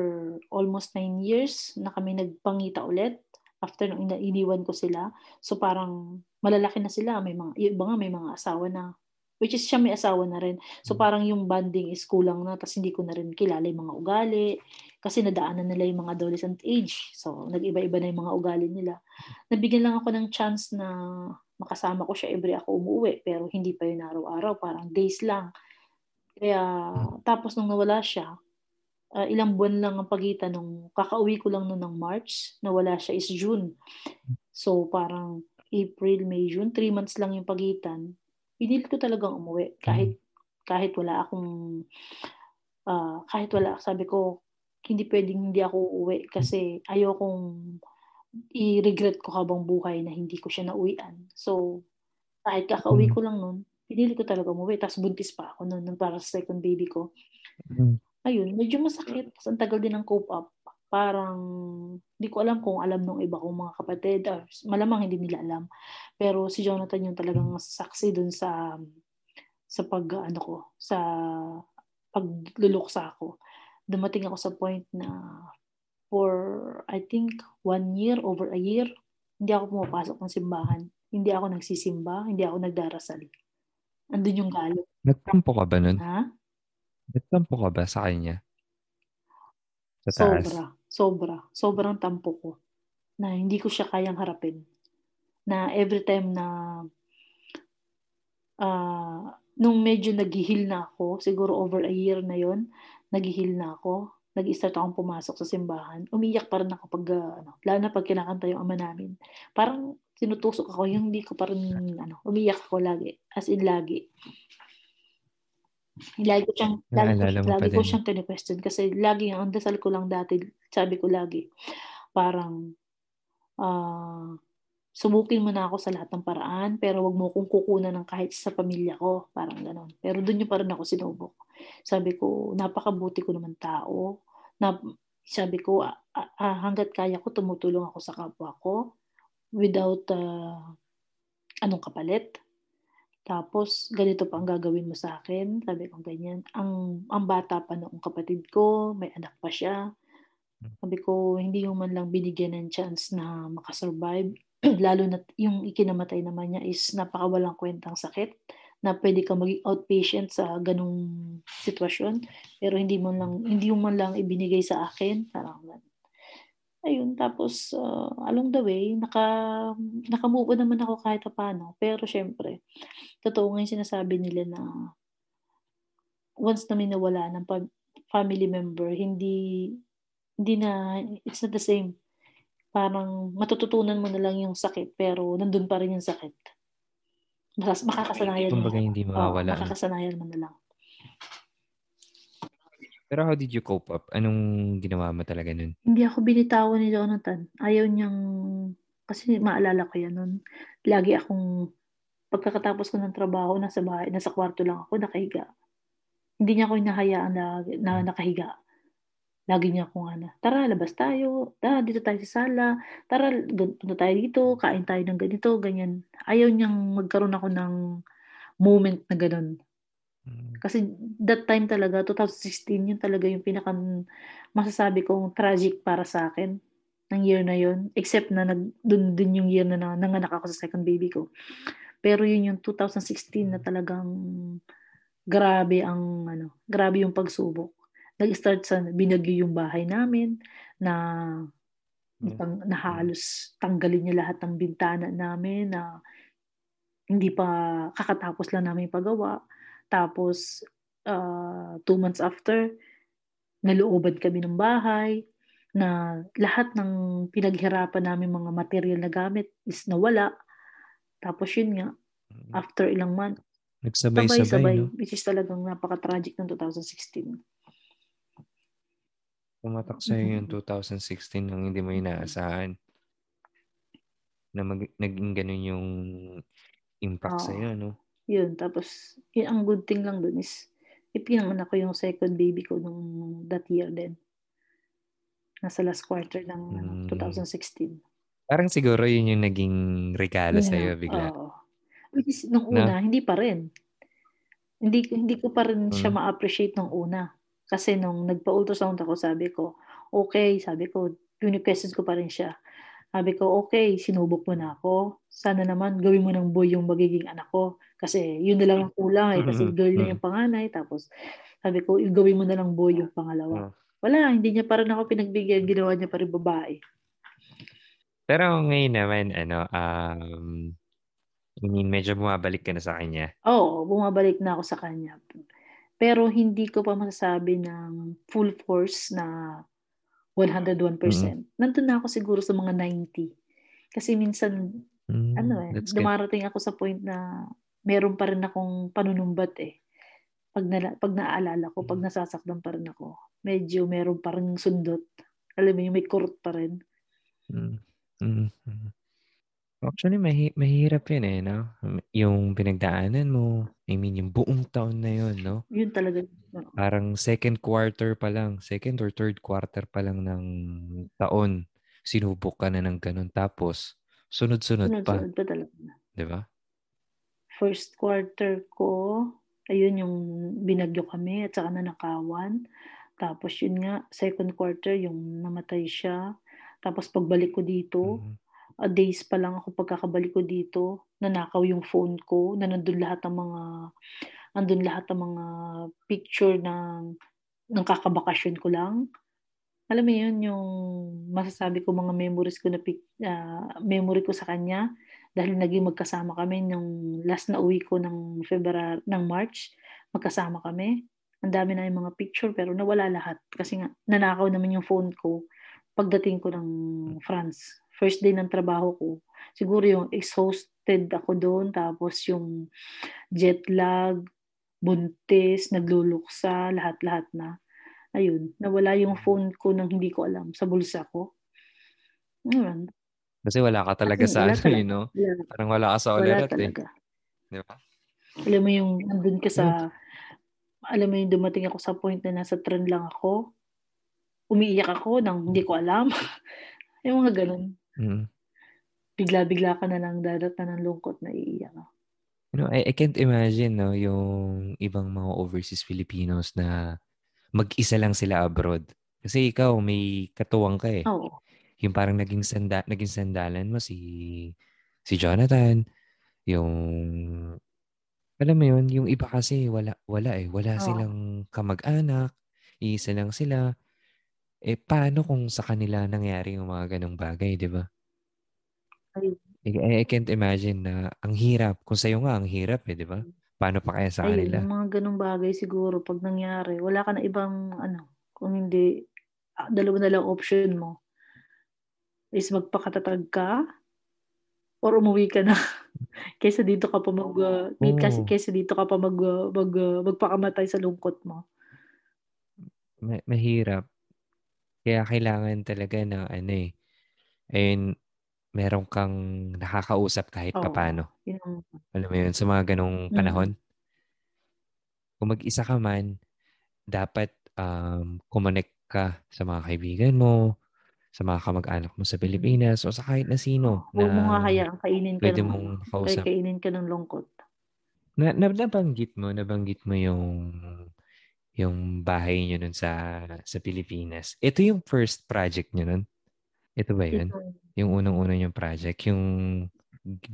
almost nine years na kami nagpangita ulit after nung iniwan ko sila. So, parang malalaki na sila. May mga, iba nga may mga asawa na. Which is siya may asawa na rin. So, Mhm. parang yung bonding is kulang na. Tapos, hindi ko na rin kilala yung mga ugali. Kasi nadaanan nila yung mga adolescent age. So, nag-iba-iba na yung mga ugali nila. Nabigyan lang ako ng chance na makasama ko siya every ako umuwi. Pero hindi pa yun araw-araw. Parang days lang. Kaya, tapos nung nawala siya, ah, ilang buwan lang ang pagitan nung kakauwi ko lang noon ng March, nawala siya is June. So parang April, May, June, three months lang yung pagitan. Pinili ko talagang umuwi kahit kahit wala akong ah, kahit wala sabi ko hindi pwedeng hindi ako uuwi kasi ayokong i-regret ko habang buhay na hindi ko siya nauwian. So kahit kakauwi Mm. ko lang noon, pinili ko talaga umuwi. Tapos buntis pa ako noon, nung para sa second baby ko. Mm. Ayun, medyo masakit. Tapos ang tagal din ng cope up. Parang, hindi ko alam kung alam ng iba kong mga kapatid. Or, malamang hindi nila alam. Pero si Jonathan yung talagang saksi dun sa sa pag, ano ko, sa pagluluksa ako. Dumating ako sa point na for, I think, one year, over a year, hindi ako pumapasok ng simbahan. Hindi ako nagsisimba, hindi ako nagdarasal. Andun yung galit. Nagtampo ka ba nun? Ha? Nagtampo ka ba sa kanya? Sa taas? Sobra. Sobra. Sobrang tampo ko. Na hindi ko siya kayang harapin. Na every time na ah nung medyo naghihil na ako, siguro over a year na yon naghihil na ako, nag-start akong pumasok sa simbahan, umiyak pa rin ako pag, ah, ano, lalo na pag kinakanta yung ama namin. Parang tinutusok ako, yung hindi ko pa rin, ano, umiyak ako lagi. As in, lagi. Lagi ko siyang, lagi ko, lagi ko siyang kini-question kasi lagi ang dasal ko lang dati, sabi ko lagi, parang, ah, sumukin mo na ako sa lahat ng paraan, pero wag mo akong kukunan ng kahit sa pamilya ko. Parang ganon. Pero doon yung pa rin ako sinubok. Sabi ko, napakabuti ko naman tao. Na, sabi ko, ah, ah, hanggat kaya ko, tumutulong ako sa kapwa ko without ah, anong kapalit. Tapos, ganito pa ang gagawin mo sa akin. Sabi ko, ganyan. Ang, ang bata pa noong kapatid ko, may anak pa siya. Sabi ko, hindi yung man lang binigyan ng chance na makasurvive. Lalo na yung ikinamatay naman niya is napakawalang kwentang sakit na pwede ka maging outpatient sa ganung sitwasyon. Pero hindi mo lang hindi mo man lang ibinigay sa akin parang ayun tapos uh, along the way naka nakamove naman ako kahit paano pero syempre totoo nga yung sinasabi nila na once na may nawala ng family member hindi hindi na it's not the same parang matututunan mo na lang yung sakit pero nandun pa rin yung sakit mas makakasanayan mo. Kumbaga hindi mawawala. Oh, makakasanayan mo na lang. Pero how did you cope up? Anong ginawa mo talaga nun? Hindi ako binitawan ni Jonathan. Ayaw niyang, kasi maalala ko yan nun. Lagi akong, pagkakatapos ko ng trabaho, nasa bahay, nasa kwarto lang ako, nakahiga. Hindi niya ako inahayaan na, na nakahiga. Lagi niya akong ano, tara, labas tayo, tara, dito tayo sa sala, tara, punta tayo dito, kain tayo ng ganito, ganyan. Ayaw niyang magkaroon ako ng moment na ganun. Hmm. Kasi that time talaga, 2016, yun talaga yung pinaka masasabi kong tragic para sa akin ng year na yun. Except na nag, dun, dun yung year na nanganak ako sa second baby ko. Pero yun yung 2016 na talagang grabe ang ano, grabe yung pagsubok nag-start sa binagyo yung bahay namin na mm. na halos tanggalin niya lahat ng bintana namin na hindi pa kakatapos lang namin pagawa. Tapos, uh, two months after, nalooban kami ng bahay na lahat ng pinaghirapan namin mga material na gamit is nawala. Tapos yun nga, mm. after ilang months, Nagsabay-sabay, no? which is talagang napaka-tragic ng 2016 pumatak sa'yo yung 2016 nang hindi mo inaasahan na mag, naging ganun yung impact oh, sa'yo, no? Yun. Tapos, yun, ang good thing lang dun is, ipinanganak ko yung second baby ko nung that year din. Nasa last quarter ng mm. 2016. Parang siguro yun yung naging regalo yeah, sa'yo bigla. Oo. Which is, nung una, no? hindi pa rin. Hindi, hindi ko pa rin siya mm. ma-appreciate nung una. Kasi nung nagpa-ultrasound ako, sabi ko, okay, sabi ko, piniquestions ko pa rin siya. Sabi ko, okay, sinubok mo na ako. Sana naman gawin mo ng boy yung magiging anak ko. Kasi yun na lang ang kulang eh. Kasi girl na yung panganay. Tapos sabi ko, gawin mo na lang boy yung pangalawa. Wala, hindi niya pa rin ako pinagbigyan. Ginawa niya pa rin babae. Pero ngayon naman, ano, um, I mean, medyo bumabalik ka na sa kanya. Oo, bumabalik na ako sa kanya. Pero hindi ko pa masasabi ng full force na 101%. Mm-hmm. Nandun na ako siguro sa mga 90. Kasi minsan, mm, ano eh, dumarating ako sa point na meron pa rin akong panunumbat eh. Pag, na, pag naaalala ko, pag mm. nasasaktan pa rin ako, medyo meron pa rin sundot. Alam mo yung may kurot pa rin. Mm-hmm. Actually, mahi- mahirap yun eh, no? Yung pinagdaanan mo, I mean, yung buong taon na yun, no? Yun talaga. Parang second quarter pa lang, second or third quarter pa lang ng taon, sinubok ka na ng ganun. Tapos, sunod-sunod, sunod-sunod pa. Sunod pa talaga. Di ba? First quarter ko, ayun yung binagyo kami at saka nanakawan. Tapos yun nga, second quarter, yung namatay siya. Tapos pagbalik ko dito, mm-hmm uh, days pa lang ako pagkakabalik ko dito, nanakaw yung phone ko, na nandun lahat ng mga andun lahat ng mga picture ng ng kakabakasyon ko lang. Alam mo yun, yung masasabi ko mga memories ko na uh, memory ko sa kanya dahil naging magkasama kami nung last na uwi ko ng February ng March, magkasama kami. Ang dami na yung mga picture pero nawala lahat kasi nga nanakaw naman yung phone ko pagdating ko ng France first day ng trabaho ko, siguro yung exhausted ako doon, tapos yung jet lag, buntis, nagluluksa, lahat-lahat na. Ayun, nawala yung phone ko nang hindi ko alam sa bulsa ko. Ayun. Kasi wala ka talaga Kasi, sa ano, you know? Wala. Parang wala ka sa ulirat eh. Di ba? Alam mo yung nandun ka sa, alam mo yung dumating ako sa point na nasa trend lang ako, umiiyak ako nang hindi ko alam. yung mga ganun. Mm. Bigla-bigla ka na lang dadata ng lungkot na iiyak. You know, I, I can't imagine no, yung ibang mga overseas Filipinos na mag-isa lang sila abroad. Kasi ikaw, may katuwang ka eh. Oo. Yung parang naging, sanda, naging sandalan mo si si Jonathan, yung Alam mo yun, yung iba kasi wala, wala eh. Wala Oo. silang kamag-anak, iisa lang sila. Eh, paano kung sa kanila nangyari yung mga ganong bagay, di ba? Ay, I, I can't imagine na ang hirap. Kung sa'yo nga, ang hirap eh, di ba? Paano pa kaya sa ayun, kanila? yung mga ganong bagay siguro pag nangyari, wala ka na ibang ano, kung hindi, ah, dalawa na lang option mo is magpakatatag ka or umuwi ka na kaysa dito ka pa mag uh, kasi Oo, kaysa dito ka pa mag, uh, mag uh, magpakamatay sa lungkot mo. ma- mahirap. Kaya kailangan talaga na ano eh, ayun, meron kang nakakausap kahit Oo, papano. yun Alam mo yun, sa mga ganong mm. panahon. Kung mag-isa ka man, dapat um, connect ka sa mga kaibigan mo, sa mga kamag-anak mo sa Pilipinas o sa kahit na sino na huwag mo nga hayaang kainin ka pwede ng mong kausap. kainin ka ng lungkot. Na, na, nabanggit mo, nabanggit mo yung yung bahay niyo nun sa sa Pilipinas. Ito yung first project niyo nun? Ito ba yun? Ito. Yung unang-unang yung project, yung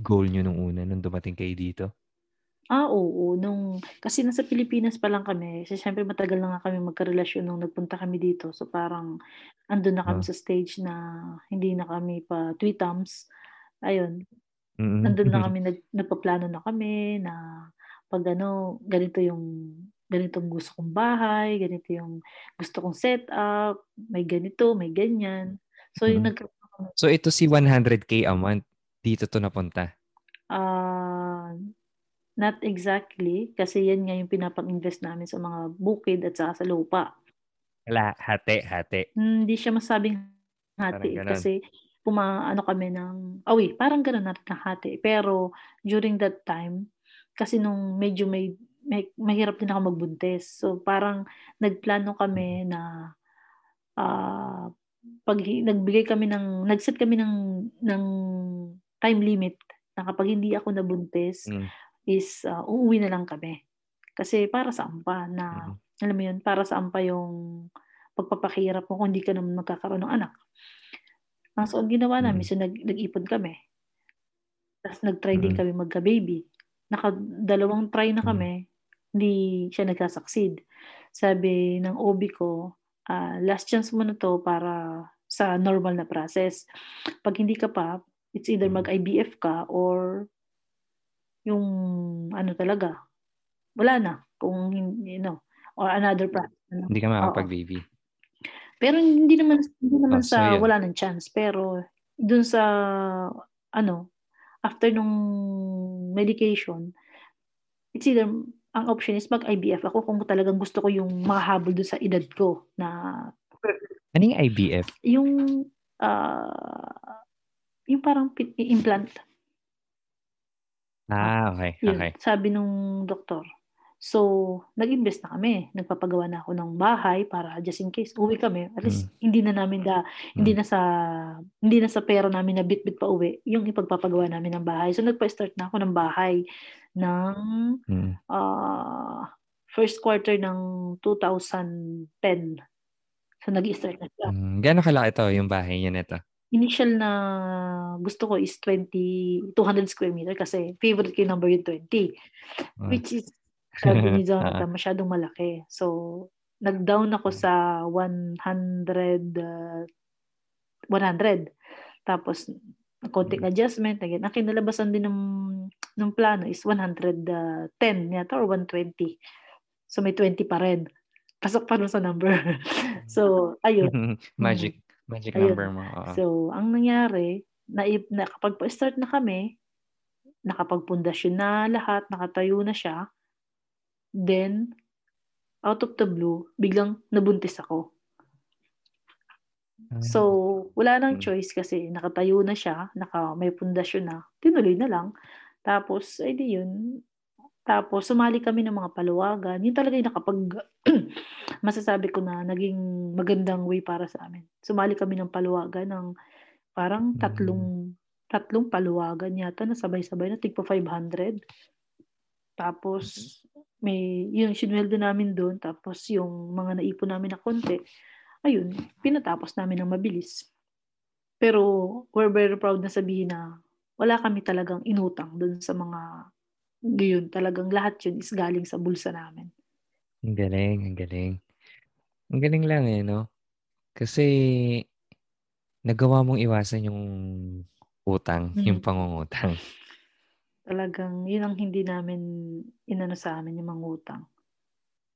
goal niyo nung una nung dumating kayo dito? Ah, oo, nung kasi nasa Pilipinas pa lang kami, kasi siyempre matagal na nga kami magkarelasyon nung nagpunta kami dito. So parang andun na kami Ah. sa stage na hindi na kami pa tweetums. Ayun, Mm. nandun na kami nag nagpaplano na kami na 'pag ano, ganito yung ganitong gusto kong bahay, ganito yung gusto kong setup, may ganito, may ganyan. So yung Mm. nagkaroon kami So ito si 100k a month dito to napunta. ah, not exactly kasi yan nga yung pinapang-invest namin sa mga bukid at saka sa lupa. Wala, hati, hati. Hindi siya masabing Parang hati, ganun. kasi pumaano kami ng awi parang gano'n na na hati. Pero during that time, kasi nung medyo may may mahirap din ako magbuntis. So parang nagplano Mm. kami na, ah, 'pag nagbigay kami ng nag-set kami ng ng time limit na kapag hindi ako nabuntis Mm. is, ah, uuwi na lang kami. Kasi para saan pa na Mm. alam mo 'yun, para saan pa yung pagpapakahirap mo kung hindi ka naman magkakaroon ng anak. Ah, so ang ginawa namin, Mm. so nag nag-ipon kami. Tas nag-try din Mm. kami magka-baby. Nakadalawang try na Mm. kami, hindi siya nagsa-succeed. Sabi ng OB ko, ah, "Last chance mo na 'to para sa normal na process. 'Pag hindi ka pa, it's either Mm. mag-IVF ka or yung ano talaga, wala na kung hindi ano, or another process lang." Hindi ka Oo. makakapag-baby. Pero hindi naman hindi Oh, naman so sa yun. wala ng chance, pero dun sa ano, after nung medication, it's either ang option is mag-IVF ako kung talagang gusto ko yung mahahabol dun sa edad ko na Ano yung IVF? yung, ah, yung parang pi i-implant. Ah, okay, yun, okay. sabi nung doktor. So, nag-invest na kami, nagpapagawa na ako ng bahay para just in case uwi kami, at Mm. least hindi na namin da hindi Mm. na sa hindi na sa pera namin na bitbit pauwi yung ipagpapagawa namin ng bahay. So, nagpa-start na ako ng bahay ng, Mm. ah, first quarter ng 2010. So, nag-i-start na siya. Mm. Gaano kalaki 'to, yung bahay niyo nito? Initial na gusto ko is 20 200 square meter kasi favorite ko number yung 20. Ah. Which is sabi ni. Jonathan masyadong malaki. So, nag-down ako Mm. sa 100, ah, 100. Tapos konting Mm. adjustment, again, ang kinalabasan din ng nung plano is 110 yata or 120. So, may 20 pa rin. Pasok pa dun sa number. So, ayun. Magic, magic number Ayun. mo, oo. So, ang nangyari, naip nakapagpa-start na kami, nakapagpundasyon na lahat, nakatayo na siya. Then, out of the blue, biglang nabuntis ako. Ah. So, wala ng Mm. choice kasi nakatayo na siya, naka may pundasyon na, tinuloy na lang. Tapos, eh di yun, tapos sumali kami ng mga paluwagan. Yun talaga yung nakapag masasabi ko na naging magandang way para sa amin. Sumali kami ng paluwagan ng parang Mm. tatlong tatlong paluwagan yata na sabay-sabay na tigpa 500. Tapos may yung sinuweldo namin dun, tapos yung mga naipon namin na konti, ayun, pinatapos namin ng mabilis. Pero we're very proud na sabihin na wala kami talagang inutang dun sa mga yun, talagang lahat yun is galing sa bulsa namin. Ang galing, ang galing. Ang galing lang eh, no? Kasi nagawa mong iwasan yung utang, Mm. yung pangungutang. Talagang yun ang hindi namin inano sa amin yung mangutang.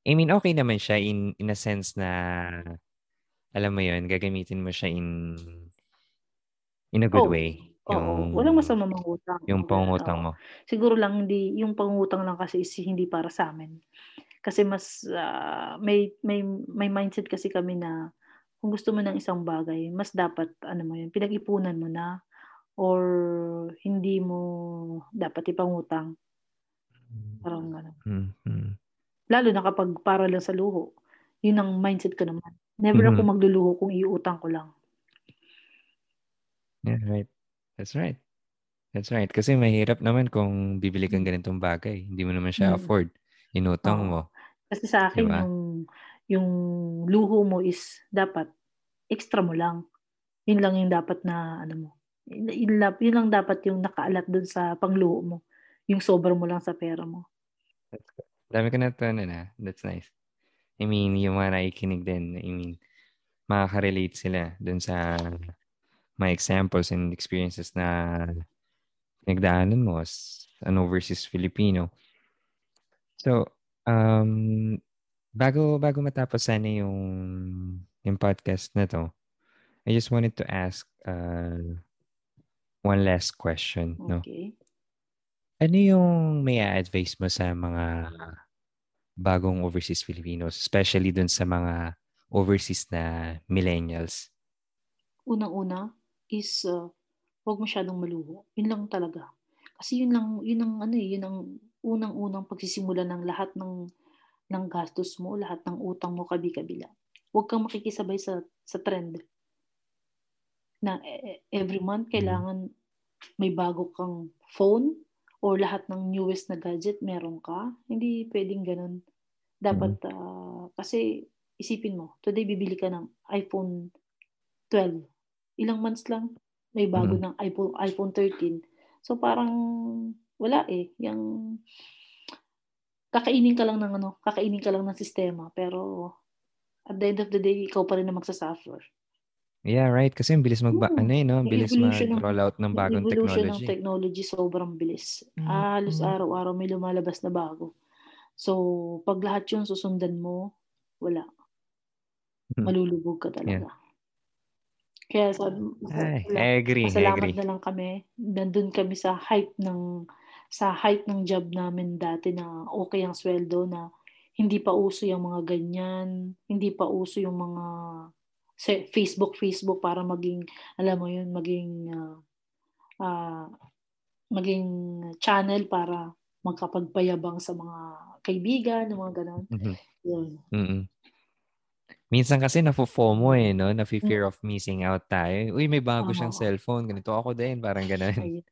I mean, okay naman siya in, in a sense na, alam mo yun, gagamitin mo siya in in a good Oo. way. Oo, Yung, walang masama mangutang. yung oo. mo. Siguro lang hindi yung pangungutang lang kasi is hindi para sa amin. Kasi mas ah, may may may mindset kasi kami na kung gusto mo ng isang bagay, mas dapat ano mo yun, pinag-ipunan mo na or hindi mo dapat ipangutang. Parang gano'n. Mhm. Lalo na kapag para lang sa luho. Yun ang mindset ko naman. Never ako Mhm. magluluho kung iutang ko lang. Yeah, right. That's right. That's right. Kasi mahirap naman kung bibili kang ganitong bagay. Hindi mo naman siya Mm. afford. Inutang mo. Kasi sa akin Diba? yung yung luho mo is dapat extra mo lang. Yun lang yung dapat na ano mo. Yun, yun lang- dapat yung nakaalat dun sa pangluho mo. Yung sobra mo lang sa pera mo. That's good. Dami ko natutunan na. That's nice. I mean, yung mga nakikinig din, I mean, makaka-relate sila dun sa mga examples and experiences na nagdaanan mo as an overseas Filipino. So, um, bago bago matapos sana yung yung podcast na to, I just wanted to ask uh, one last question, no? Okay. Ano yung may advice mo sa mga bagong overseas Filipinos, especially dun sa mga overseas na millennials? Unang-una is uh, huwag masyadong maluho. Yun lang talaga. Kasi yun lang, yun ang ano eh, yun ang unang-unang pagsisimula ng lahat ng ng gastos mo, lahat ng utang mo kabi-kabila. Huwag kang makikisabay sa sa trend. Na eh, every month kailangan may bago kang phone or lahat ng newest na gadget meron ka. Hindi pwedeng ganun. Dapat ah, kasi isipin mo, today bibili ka ng iPhone 12. Ilang months lang may bago Mhm. ng iPhone iPhone 13. So parang wala eh, yung kakainin ka lang ng ano, kakainin ka lang ng sistema pero at the end of the day ikaw pa rin ang magsasuffer. Yeah, right. Kasi ang bilis mag Oo. ano eh, no? Ang bilis mag-roll out ng bagong evolution technology. ng technology sobrang bilis. Mm, Halos mm. araw-araw may lumalabas na bago. So, pag lahat yun susundan mo, wala. Mhm. Malulubog ka talaga. Kaya sabi, Ay. I agree, agree. na lang kami. Nandun kami sa hype ng sa hype ng job namin dati na okay ang sweldo na hindi pa uso yung mga ganyan, hindi pa uso yung mga Facebook Facebook para maging alam mo yun maging ah, ah, maging channel para magkapagpayabang sa mga kaibigan, mga ganon. Mhm. Yun. Mm-mm. Minsan kasi nafo-FOMO eh, no? Nafi-fear of missing out tayo. Uy, may bago siyang Oo. cellphone. Ganito ako din. Parang ganun.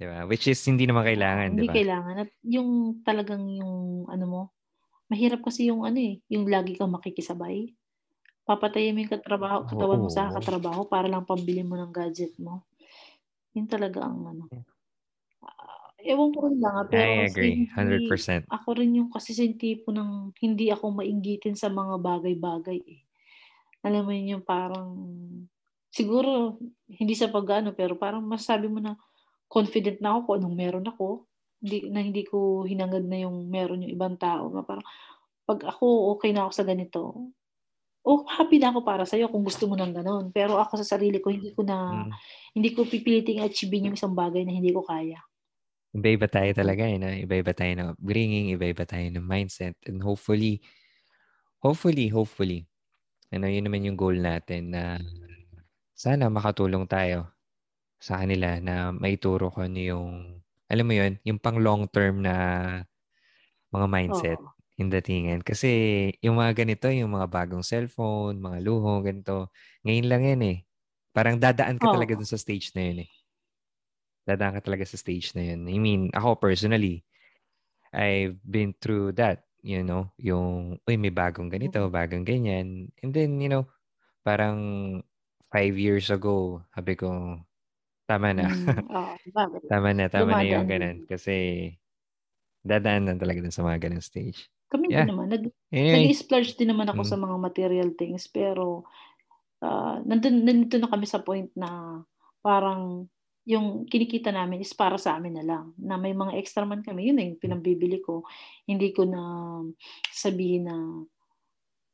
Di ba? Which is hindi naman kailangan, di hindi ba? kailangan. At yung talagang yung ano mo, mahirap kasi yung ano eh, yung lagi kang makikisabay. Papatayin mo yung katrabaho, katawan mo sa katrabaho para lang pambili mo ng gadget mo. Yun talaga ang ano. Ah, ewan ko rin lang ah, pero I agree. hindi- 100%. ako rin yung kasi yung tipo ng hindi ako mainggitin sa mga bagay-bagay eh. Alam mo yun yung parang siguro hindi sa pag-ano pero parang masasabi mo na confident na ako kung anong meron ako. Hindi, na hindi ko hinangad na yung meron yung ibang tao. Na parang pag ako okay na ako sa ganito, oh happy na ako para sa'yo kung gusto mo ng ganon. Pero ako sa sarili ko, hindi ko na, Mm. hindi ko pipiliting achievein yung isang bagay na hindi ko kaya. Iba-iba tayo talaga eh, no? Iba-iba tayo ng upbringing, iba-iba tayo ng mindset. And hopefully, hopefully, hopefully, ano, yun naman yung goal natin na sana makatulong tayo sa kanila na maituro ko ano yung, alam mo yun, yung pang long term na mga mindset Oo. In datingan. Kasi yung mga ganito, yung mga bagong cellphone, mga luho, ganito, ngayon lang yan eh. Parang dadaan ka Oo. talaga dun sa stage na yun eh. Dadaan ka talaga sa stage na yun. I mean, ako personally, I've been through that, you know, yung, uy, may bagong ganito, Mm. bagong ganyan. And then, you know, parang five years ago, sabi ko, tama na. Mm, tama na, tama na yung Dumadaan ganun. Kasi, dadaan lang talaga dun sa mga ganung stage. Kami Yeah. din naman. Nag, Anyway, nag-splurge din naman ako Mm. sa mga material things pero ah nandun, nandito na kami sa point na parang yung kinikita namin is para sa amin na lang. Na may mga extra man kami, yun na yung pinambibili ko. Hindi ko na sabihin na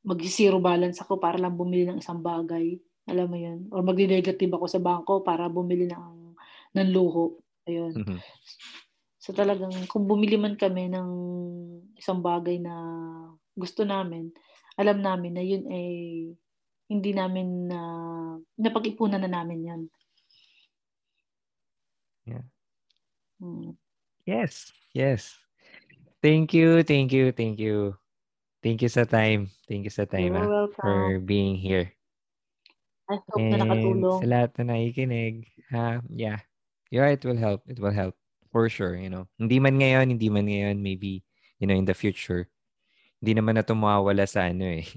mag-zero balance ako para lang bumili ng isang bagay. Alam mo yun? Or mag-negative ako sa bangko para bumili ng, ng luho. Ayun. mhm. So talagang kung bumili man kami ng isang bagay na gusto namin, alam namin na yun ay hindi namin na napag-ipunan na namin yan. Yeah. Mm. yes, yes. Thank you, thank you, thank you. Thank you sa time. Thank you sa time You're ah, welcome. for being here. I hope na And nakatulong. sa lahat na nakikinig, ha, yeah. Yeah, it will help. It will help. For sure, you know. Hindi man ngayon, hindi man ngayon, maybe, you know, in the future. Hindi naman na ito mawawala sa ano eh.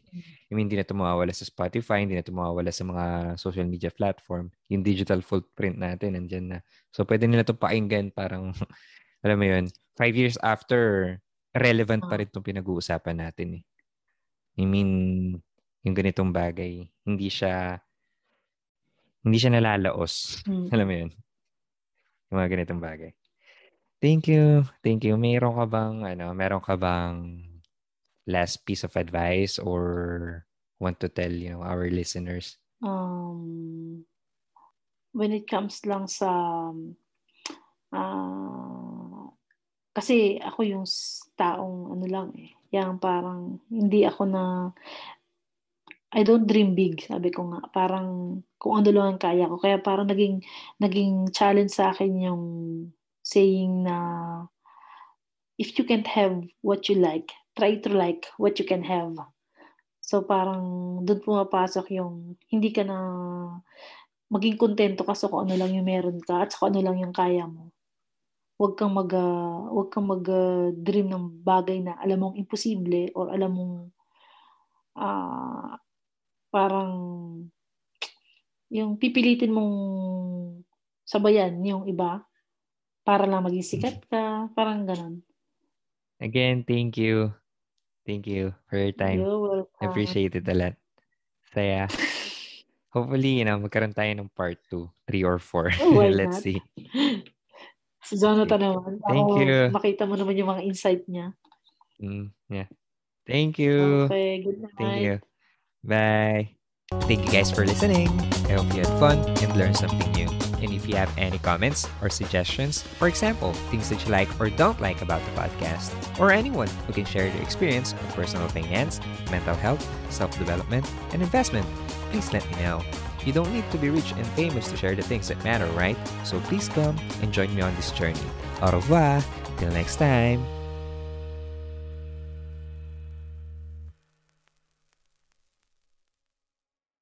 I mean, hindi na ito mawawala sa Spotify, hindi na ito mawawala sa mga social media platform. Yung digital footprint natin, nandyan na. So, pwede nila ito pakinggan parang, alam mo yun, five years after, relevant pa Ah. rin itong pinag-uusapan natin eh. I mean, yung ganitong bagay, hindi siya, hindi siya nalalaos. Mm. Alam mo yun? Yung mga ganitong bagay. Thank you. Thank you. Meron ka bang, ano, meron ka bang last piece of advice or want to tell, you know, our listeners? Um, when it comes lang sa ah kasi ako yung taong ano lang eh, yung parang hindi ako na I don't dream big, sabi ko nga. Parang kung ano lang ang kaya ko. Kaya parang naging naging challenge sa akin yung saying na if you can't have what you like, try to like what you can have. So parang doon pumapasok yung hindi ka na maging kontento ka sa kung ano lang yung meron ka at sa kung ano lang yung kaya mo. Huwag kang mag ah, huwag kang mag ah, dream ng bagay na alam mong imposible or alam mong ah parang yung pipilitin mong sabayan yung iba para lang maging sikat ka, parang ganun. Again, thank you. Thank you for your time. You're welcome. I appreciate it a lot. Saya. Hopefully, you know, magkaroon tayo ng part 2, 3 or 4. Oh, Let's not? see. Si Jonathan naman. Thank Ako, you. Makita mo naman yung mga insight niya. Mm, yeah. Thank you. Okay, good night. Thank you. Bye. Thank you guys for listening. I hope you had fun and learned something new. And if you have any comments or suggestions, for example, things that you like or don't like about the podcast, or anyone who can share their experience on personal finance, mental health, self development, and investment, please let me know. You don't need to be rich and famous to share the things that matter, right? So please come and join me on this journey. Au revoir. Till next time.